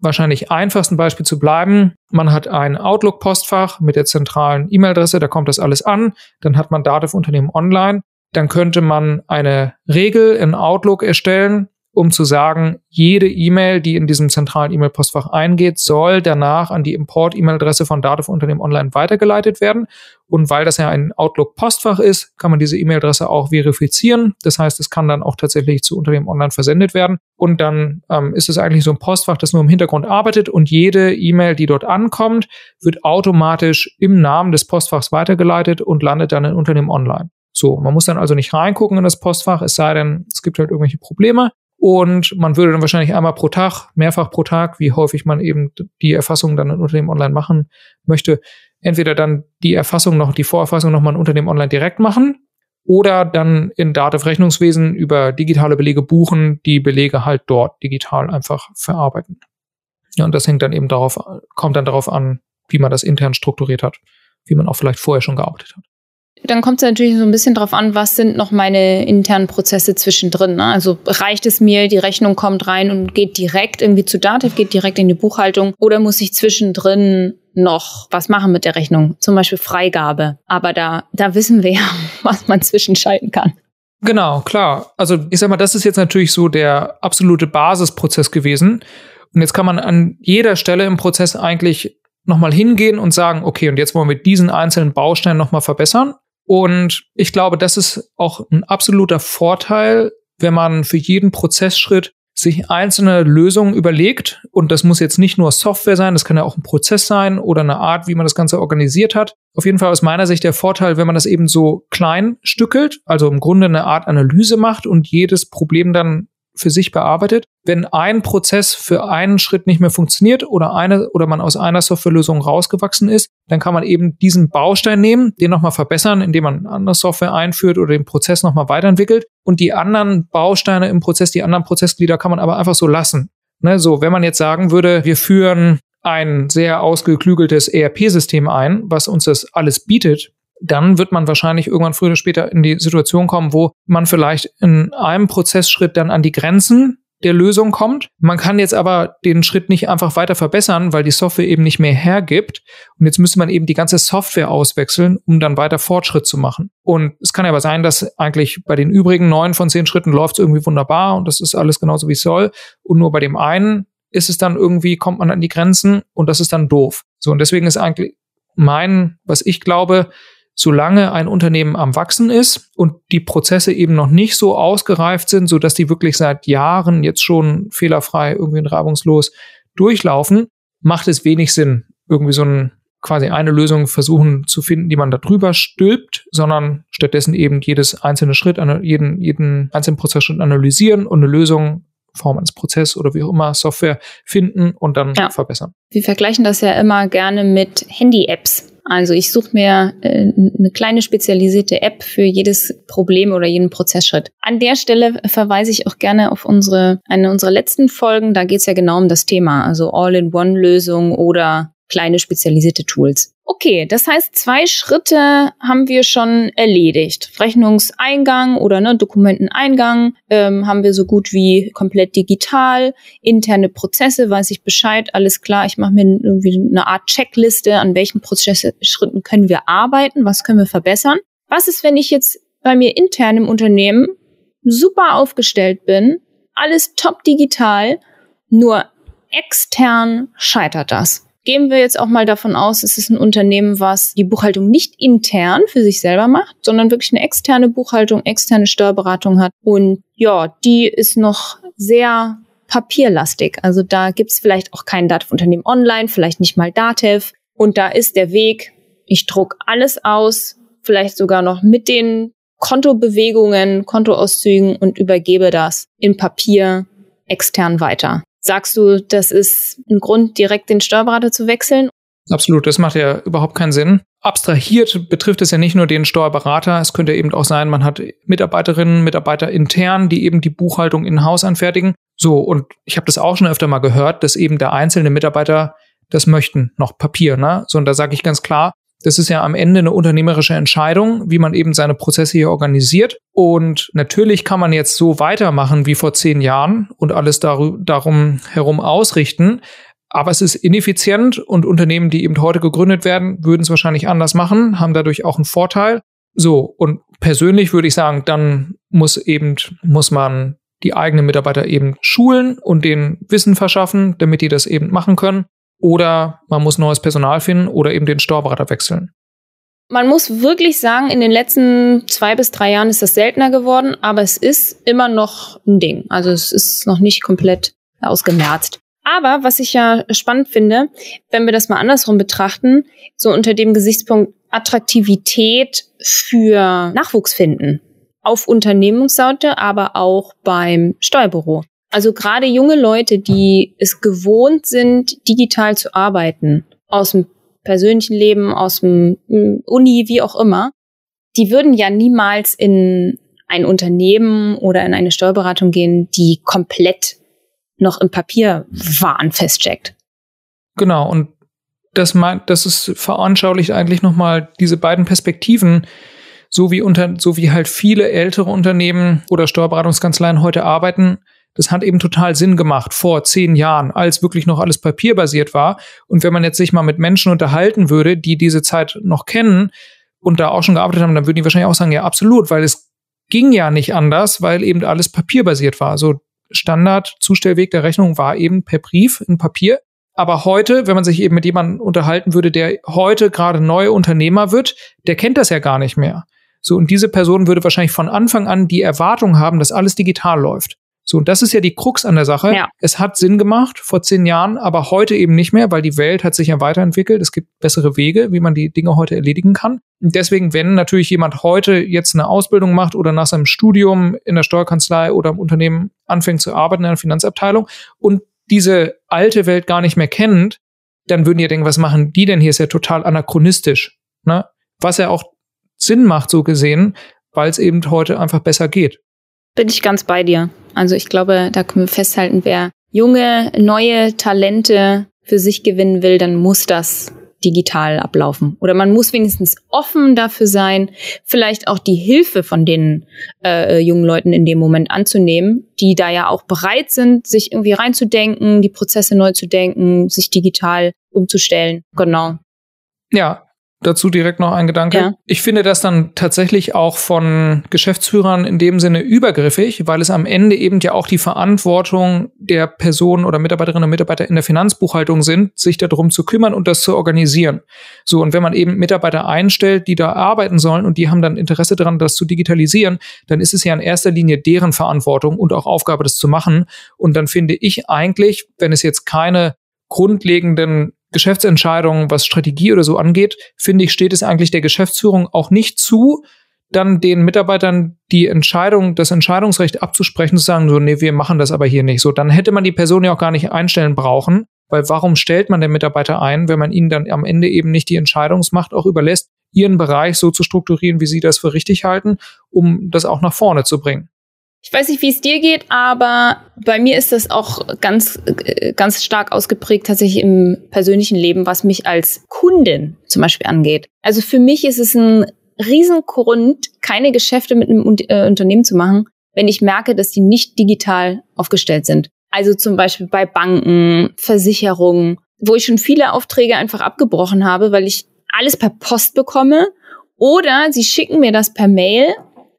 wahrscheinlich einfachsten Beispiel zu bleiben, man hat ein Outlook-Postfach mit der zentralen E-Mail-Adresse, da kommt das alles an, dann hat man Dativ Unternehmen online, dann könnte man eine Regel in Outlook erstellen, um zu sagen, jede E-Mail, die in diesem zentralen E-Mail-Postfach eingeht, soll danach an die Import-E-Mail-Adresse von Dativ Unternehmen Online weitergeleitet werden. Und weil das ja ein Outlook-Postfach ist, kann man diese E-Mail-Adresse auch verifizieren. Das heißt, es kann dann auch tatsächlich zu Unternehmen Online versendet werden. Und dann ähm, ist es eigentlich so ein Postfach, das nur im Hintergrund arbeitet und jede E-Mail, die dort ankommt, wird automatisch im Namen des Postfachs weitergeleitet und landet dann in Unternehmen Online. So, man muss dann also nicht reingucken in das Postfach, es sei denn, es gibt halt irgendwelche Probleme. Und man würde dann wahrscheinlich einmal pro Tag, mehrfach pro Tag, wie häufig man eben die Erfassung dann in Unternehmen online machen möchte, entweder dann die Erfassung noch, die Vorerfassung nochmal in Unternehmen online direkt machen oder dann in Dativ Rechnungswesen über digitale Belege buchen, die Belege halt dort digital einfach verarbeiten. Ja, und das hängt dann eben darauf, kommt dann darauf an, wie man das intern strukturiert hat, wie man auch vielleicht vorher schon gearbeitet hat. Dann kommt es natürlich so ein bisschen drauf an, was sind noch meine internen Prozesse zwischendrin. Ne? Also reicht es mir, die Rechnung kommt rein und geht direkt irgendwie zu Dativ, geht direkt in die Buchhaltung oder muss ich zwischendrin noch was machen mit der Rechnung? Zum Beispiel Freigabe. Aber da, da wissen wir ja, was man zwischenschalten kann. Genau, klar. Also ich sag mal, das ist jetzt natürlich so der absolute Basisprozess gewesen. Und jetzt kann man an jeder Stelle im Prozess eigentlich nochmal hingehen und sagen, okay, und jetzt wollen wir diesen einzelnen Baustein nochmal verbessern. Und ich glaube, das ist auch ein absoluter Vorteil, wenn man für jeden Prozessschritt sich einzelne Lösungen überlegt. Und das muss jetzt nicht nur Software sein, das kann ja auch ein Prozess sein oder eine Art, wie man das Ganze organisiert hat. Auf jeden Fall aus meiner Sicht der Vorteil, wenn man das eben so klein stückelt, also im Grunde eine Art Analyse macht und jedes Problem dann für sich bearbeitet. Wenn ein Prozess für einen Schritt nicht mehr funktioniert oder eine oder man aus einer Softwarelösung rausgewachsen ist, dann kann man eben diesen Baustein nehmen, den nochmal verbessern, indem man andere Software einführt oder den Prozess nochmal weiterentwickelt. Und die anderen Bausteine im Prozess, die anderen Prozessglieder kann man aber einfach so lassen. Ne, so, wenn man jetzt sagen würde, wir führen ein sehr ausgeklügeltes ERP-System ein, was uns das alles bietet, dann wird man wahrscheinlich irgendwann früher oder später in die Situation kommen, wo man vielleicht in einem Prozessschritt dann an die Grenzen der Lösung kommt. Man kann jetzt aber den Schritt nicht einfach weiter verbessern, weil die Software eben nicht mehr hergibt. Und jetzt müsste man eben die ganze Software auswechseln, um dann weiter Fortschritt zu machen. Und es kann aber sein, dass eigentlich bei den übrigen neun von zehn Schritten läuft es irgendwie wunderbar und das ist alles genauso wie es soll. Und nur bei dem einen ist es dann irgendwie, kommt man an die Grenzen und das ist dann doof. So, und deswegen ist eigentlich mein, was ich glaube, solange ein Unternehmen am Wachsen ist und die Prozesse eben noch nicht so ausgereift sind, so dass die wirklich seit Jahren jetzt schon fehlerfrei, irgendwie reibungslos durchlaufen, macht es wenig Sinn, irgendwie so ein quasi eine Lösung versuchen zu finden, die man da drüber stülpt, sondern stattdessen eben jedes einzelne Schritt, jeden, jeden einzelnen Prozessschritt analysieren und eine Lösung Form eines Prozesses oder wie auch immer Software finden und dann ja. verbessern. Wir vergleichen das ja immer gerne mit Handy-Apps. Also ich suche mir äh, eine kleine spezialisierte App für jedes Problem oder jeden Prozessschritt. An der Stelle verweise ich auch gerne auf unsere eine unserer letzten Folgen. Da geht es ja genau um das Thema, also All-in-One-Lösung oder kleine spezialisierte Tools. Okay, das heißt, zwei Schritte haben wir schon erledigt. Rechnungseingang oder ne, Dokumenteneingang ähm, haben wir so gut wie komplett digital. Interne Prozesse, weiß ich Bescheid, alles klar. Ich mache mir irgendwie eine Art Checkliste, an welchen Prozessschritten können wir arbeiten, was können wir verbessern. Was ist, wenn ich jetzt bei mir intern im Unternehmen super aufgestellt bin, alles top digital, nur extern scheitert das? Gehen wir jetzt auch mal davon aus, es ist ein Unternehmen, was die Buchhaltung nicht intern für sich selber macht, sondern wirklich eine externe Buchhaltung, externe Steuerberatung hat. Und ja, die ist noch sehr papierlastig. Also da gibt's vielleicht auch kein Datev-Unternehmen online, vielleicht nicht mal Datev. Und da ist der Weg, ich druck alles aus, vielleicht sogar noch mit den Kontobewegungen, Kontoauszügen und übergebe das in Papier extern weiter. Sagst du, das ist ein Grund, direkt den Steuerberater zu wechseln? Absolut, das macht ja überhaupt keinen Sinn. Abstrahiert betrifft es ja nicht nur den Steuerberater, es könnte eben auch sein, man hat Mitarbeiterinnen, Mitarbeiter intern, die eben die Buchhaltung in-house anfertigen. So, und ich habe das auch schon öfter mal gehört, dass eben der einzelne Mitarbeiter das möchten, noch Papier, ne? So, und da sage ich ganz klar, das ist ja am Ende eine unternehmerische Entscheidung, wie man eben seine Prozesse hier organisiert. Und natürlich kann man jetzt so weitermachen wie vor zehn Jahren und alles darum herum ausrichten. Aber es ist ineffizient und Unternehmen, die eben heute gegründet werden, würden es wahrscheinlich anders machen, haben dadurch auch einen Vorteil. So, und persönlich würde ich sagen, dann muss eben, muss man die eigenen Mitarbeiter eben schulen und denen Wissen verschaffen, damit die das eben machen können. Oder man muss neues Personal finden oder eben den Steuerberater wechseln. Man muss wirklich sagen, in den letzten zwei bis drei Jahren ist das seltener geworden, aber es ist immer noch ein Ding. Also es ist noch nicht komplett ausgemerzt. Aber was ich ja spannend finde, wenn wir das mal andersrum betrachten, so unter dem Gesichtspunkt Attraktivität für Nachwuchs finden. Auf Unternehmensseite, aber auch beim Steuerbüro. Also gerade junge Leute, die es gewohnt sind, digital zu arbeiten, aus dem persönlichen Leben, aus dem hm, Uni, wie auch immer, die würden ja niemals in ein Unternehmen oder in eine Steuerberatung gehen, die komplett noch im Papierwahn feststeckt. Genau, und das meint, das ist veranschaulicht eigentlich nochmal diese beiden Perspektiven, so wie unter, so wie halt viele ältere Unternehmen oder Steuerberatungskanzleien heute arbeiten. Das hat eben total Sinn gemacht vor zehn Jahren, als wirklich noch alles papierbasiert war. Und wenn man jetzt sich mal mit Menschen unterhalten würde, die diese Zeit noch kennen und da auch schon gearbeitet haben, dann würden die wahrscheinlich auch sagen, ja, absolut, weil es ging ja nicht anders, weil eben alles papierbasiert war. So Standard-Zustellweg der Rechnung war eben per Brief in Papier. Aber heute, wenn man sich eben mit jemandem unterhalten würde, der heute gerade neuer Unternehmer wird, der kennt das ja gar nicht mehr. So, und diese Person würde wahrscheinlich von Anfang an die Erwartung haben, dass alles digital läuft. So, und das ist ja die Krux an der Sache. Ja. Es hat Sinn gemacht vor zehn Jahren, aber heute eben nicht mehr, weil die Welt hat sich ja weiterentwickelt. Es gibt bessere Wege, wie man die Dinge heute erledigen kann. Und deswegen, wenn natürlich jemand heute jetzt eine Ausbildung macht oder nach seinem Studium in der Steuerkanzlei oder im Unternehmen anfängt zu arbeiten in der Finanzabteilung und diese alte Welt gar nicht mehr kennt, dann würden die denken, was machen die denn hier? Ist ja total anachronistisch. Ne? Was ja auch Sinn macht, so gesehen, weil es eben heute einfach besser geht. Bin ich ganz bei dir. Also ich glaube, da können wir festhalten, wer junge, neue Talente für sich gewinnen will, dann muss das digital ablaufen. Oder man muss wenigstens offen dafür sein, vielleicht auch die Hilfe von den äh, jungen Leuten in dem Moment anzunehmen, die da ja auch bereit sind, sich irgendwie reinzudenken, die Prozesse neu zu denken, sich digital umzustellen. Genau. Ja, dazu direkt noch ein Gedanke. Ja. Ich finde das dann tatsächlich auch von Geschäftsführern in dem Sinne übergriffig, weil es am Ende eben ja auch die Verantwortung der Personen oder Mitarbeiterinnen und Mitarbeiter in der Finanzbuchhaltung sind, sich darum zu kümmern und das zu organisieren. So, und wenn man eben Mitarbeiter einstellt, die da arbeiten sollen und die haben dann Interesse daran, das zu digitalisieren, dann ist es ja in erster Linie deren Verantwortung und auch Aufgabe, das zu machen. Und dann finde ich eigentlich, wenn es jetzt keine grundlegenden Geschäftsentscheidungen, was Strategie oder so angeht, finde ich, steht es eigentlich der Geschäftsführung auch nicht zu, dann den Mitarbeitern die Entscheidung, das Entscheidungsrecht abzusprechen, zu sagen, so, nee, wir machen das aber hier nicht. So, dann hätte man die Person ja auch gar nicht einstellen brauchen, weil warum stellt man den Mitarbeiter ein, wenn man ihnen dann am Ende eben nicht die Entscheidungsmacht auch überlässt, ihren Bereich so zu strukturieren, wie sie das für richtig halten, um das auch nach vorne zu bringen. Ich weiß nicht, wie es dir geht, aber bei mir ist das auch ganz, ganz stark ausgeprägt tatsächlich im persönlichen Leben, was mich als Kundin zum Beispiel angeht. Also für mich ist es ein Riesengrund, keine Geschäfte mit einem äh, Unternehmen zu machen, wenn ich merke, dass die nicht digital aufgestellt sind. Also zum Beispiel bei Banken, Versicherungen, wo ich schon viele Aufträge einfach abgebrochen habe, weil ich alles per Post bekomme. Oder sie schicken mir das per Mail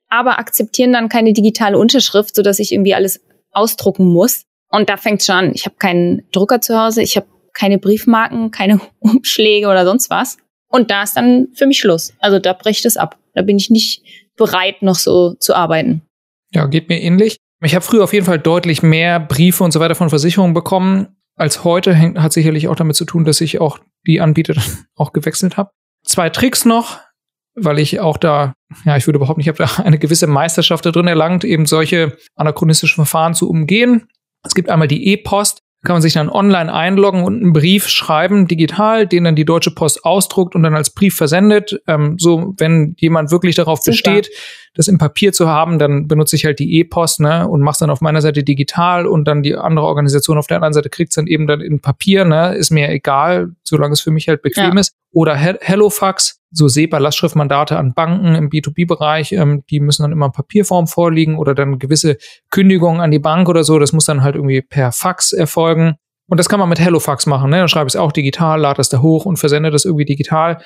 aber akzeptieren dann keine digitale Unterschrift, so dass ich irgendwie alles ausdrucken muss. Und da fängt schon an. Ich habe keinen Drucker zu Hause, ich habe keine Briefmarken, keine Umschläge oder sonst was. Und da ist dann für mich Schluss. Also da bricht es ab. Da bin ich nicht bereit, noch so zu arbeiten. Ja, geht mir ähnlich. Ich habe früher auf jeden Fall deutlich mehr Briefe und so weiter von Versicherungen bekommen als heute. Hängt, hat sicherlich auch damit zu tun, dass ich auch die Anbieter auch gewechselt habe. Zwei Tricks noch weil ich auch da, ja, ich würde überhaupt nicht, ich habe da eine gewisse Meisterschaft da drin erlangt, eben solche anachronistischen Verfahren zu umgehen. Es gibt einmal die E-Post, kann man sich dann online einloggen und einen Brief schreiben, digital, den dann die Deutsche Post ausdruckt und dann als Brief versendet. Ähm, so, wenn jemand wirklich darauf Super. besteht, das im Papier zu haben, dann benutze ich halt die E-Post ne, und mache dann auf meiner Seite digital und dann die andere Organisation auf der anderen Seite kriegt es dann eben dann in Papier. Ne, ist mir egal, solange es für mich halt bequem ja. ist. Oder Hellofax, so SEPA-Lastschriftmandate an Banken im B2B-Bereich, ähm, die müssen dann immer in Papierform vorliegen oder dann gewisse Kündigungen an die Bank oder so. Das muss dann halt irgendwie per Fax erfolgen. Und das kann man mit Hellofax machen. Ne? Dann schreibe ich es auch digital, lade das da hoch und versende das irgendwie digital.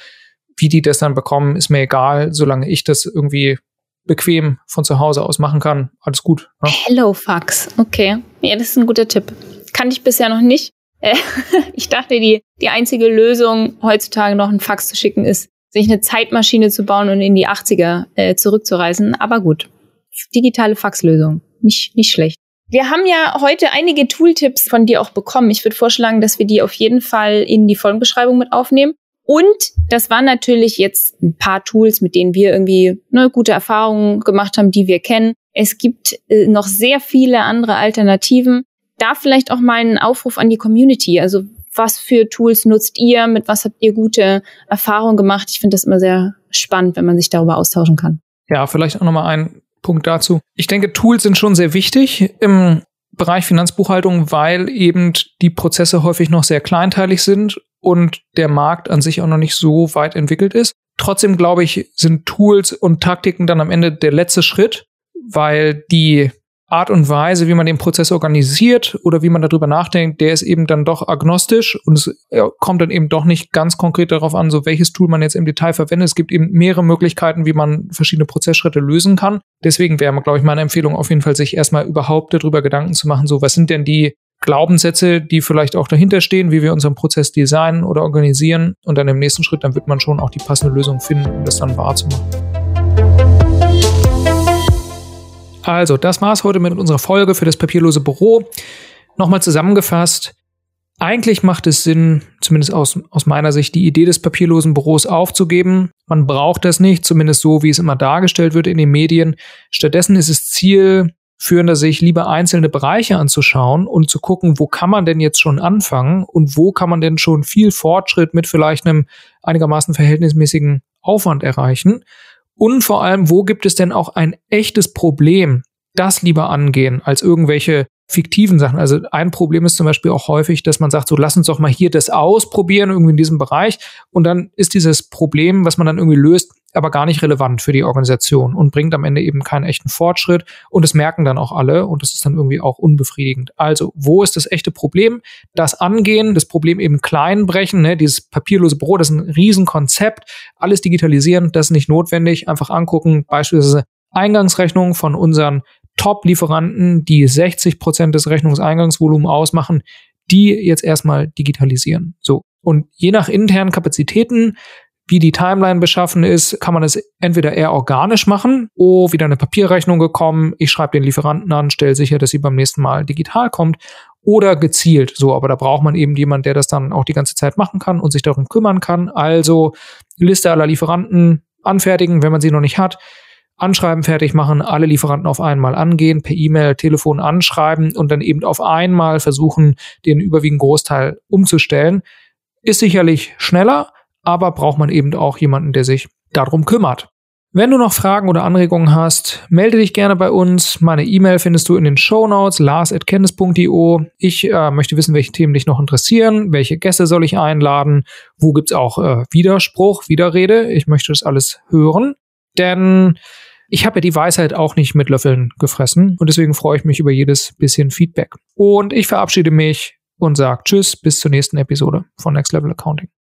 Wie die das dann bekommen, ist mir egal, solange ich das irgendwie bequem von zu Hause aus machen kann. Alles gut. Ne? Hellofax, okay. Ja, das ist ein guter Tipp. Kannte ich bisher noch nicht. Äh, ich dachte, die, die einzige Lösung, heutzutage noch ein Fax zu schicken, ist, sich eine Zeitmaschine zu bauen und in die 80er äh, zurückzureisen. Aber gut. Digitale Faxlösung. Nicht, nicht schlecht. Wir haben ja heute einige Tooltips von dir auch bekommen. Ich würde vorschlagen, dass wir die auf jeden Fall in die Folgenbeschreibung mit aufnehmen. Und das waren natürlich jetzt ein paar Tools, mit denen wir irgendwie ne, gute Erfahrungen gemacht haben, die wir kennen. Es gibt äh, noch sehr viele andere Alternativen. Da vielleicht auch mal einen Aufruf an die Community. Also was für Tools nutzt ihr? Mit was habt ihr gute Erfahrungen gemacht? Ich finde das immer sehr spannend, wenn man sich darüber austauschen kann. Ja, vielleicht auch nochmal ein Punkt dazu. Ich denke, Tools sind schon sehr wichtig im Bereich Finanzbuchhaltung, weil eben die Prozesse häufig noch sehr kleinteilig sind und der Markt an sich auch noch nicht so weit entwickelt ist. Trotzdem glaube ich, sind Tools und Taktiken dann am Ende der letzte Schritt, weil die Art und Weise, wie man den Prozess organisiert oder wie man darüber nachdenkt, der ist eben dann doch agnostisch und es kommt dann eben doch nicht ganz konkret darauf an, so welches Tool man jetzt im Detail verwendet. Es gibt eben mehrere Möglichkeiten, wie man verschiedene Prozessschritte lösen kann. Deswegen wäre, glaube ich, meine Empfehlung auf jeden Fall, sich erstmal überhaupt darüber Gedanken zu machen, so was sind denn die Glaubenssätze, die vielleicht auch dahinter stehen, wie wir unseren Prozess designen oder organisieren. Und dann im nächsten Schritt, dann wird man schon auch die passende Lösung finden, um das dann wahrzumachen. Also, das war's heute mit unserer Folge für das papierlose Büro. Nochmal zusammengefasst. Eigentlich macht es Sinn, zumindest aus, aus meiner Sicht, die Idee des papierlosen Büros aufzugeben. Man braucht das nicht, zumindest so, wie es immer dargestellt wird in den Medien. Stattdessen ist es zielführender, sich lieber einzelne Bereiche anzuschauen und zu gucken, wo kann man denn jetzt schon anfangen und wo kann man denn schon viel Fortschritt mit vielleicht einem einigermaßen verhältnismäßigen Aufwand erreichen und vor allem, wo gibt es denn auch ein echtes Problem? Das lieber angehen als irgendwelche fiktiven Sachen. Also ein Problem ist zum Beispiel auch häufig, dass man sagt, so lass uns doch mal hier das ausprobieren, irgendwie in diesem Bereich. Und dann ist dieses Problem, was man dann irgendwie löst, aber gar nicht relevant für die Organisation und bringt am Ende eben keinen echten Fortschritt. Und das merken dann auch alle und das ist dann irgendwie auch unbefriedigend. Also, wo ist das echte Problem? Das Angehen, das Problem eben klein brechen, ne? dieses papierlose Büro, das ist ein Riesenkonzept. Alles digitalisieren, das ist nicht notwendig. Einfach angucken, beispielsweise Eingangsrechnungen von unseren Top-Lieferanten, die 60 Prozent des Rechnungseingangsvolumens ausmachen, die jetzt erstmal digitalisieren. So. Und je nach internen Kapazitäten wie die Timeline beschaffen ist, kann man es entweder eher organisch machen, oh, wieder eine Papierrechnung gekommen, ich schreibe den Lieferanten an, stelle sicher, dass sie beim nächsten Mal digital kommt, oder gezielt. So, aber da braucht man eben jemand, der das dann auch die ganze Zeit machen kann und sich darum kümmern kann. Also Liste aller Lieferanten anfertigen, wenn man sie noch nicht hat. Anschreiben fertig machen, alle Lieferanten auf einmal angehen, per E-Mail, Telefon anschreiben und dann eben auf einmal versuchen, den überwiegenden Großteil umzustellen. Ist sicherlich schneller, aber braucht man eben auch jemanden, der sich darum kümmert. Wenn du noch Fragen oder Anregungen hast, melde dich gerne bei uns. Meine E-Mail findest du in den Show Notes, lars.kennis.io. Ich äh, möchte wissen, welche Themen dich noch interessieren, welche Gäste soll ich einladen, wo gibt's auch äh, Widerspruch, Widerrede. Ich möchte das alles hören, denn ich habe ja die Weisheit auch nicht mit Löffeln gefressen und deswegen freue ich mich über jedes bisschen Feedback. Und ich verabschiede mich und sage Tschüss bis zur nächsten Episode von Next Level Accounting.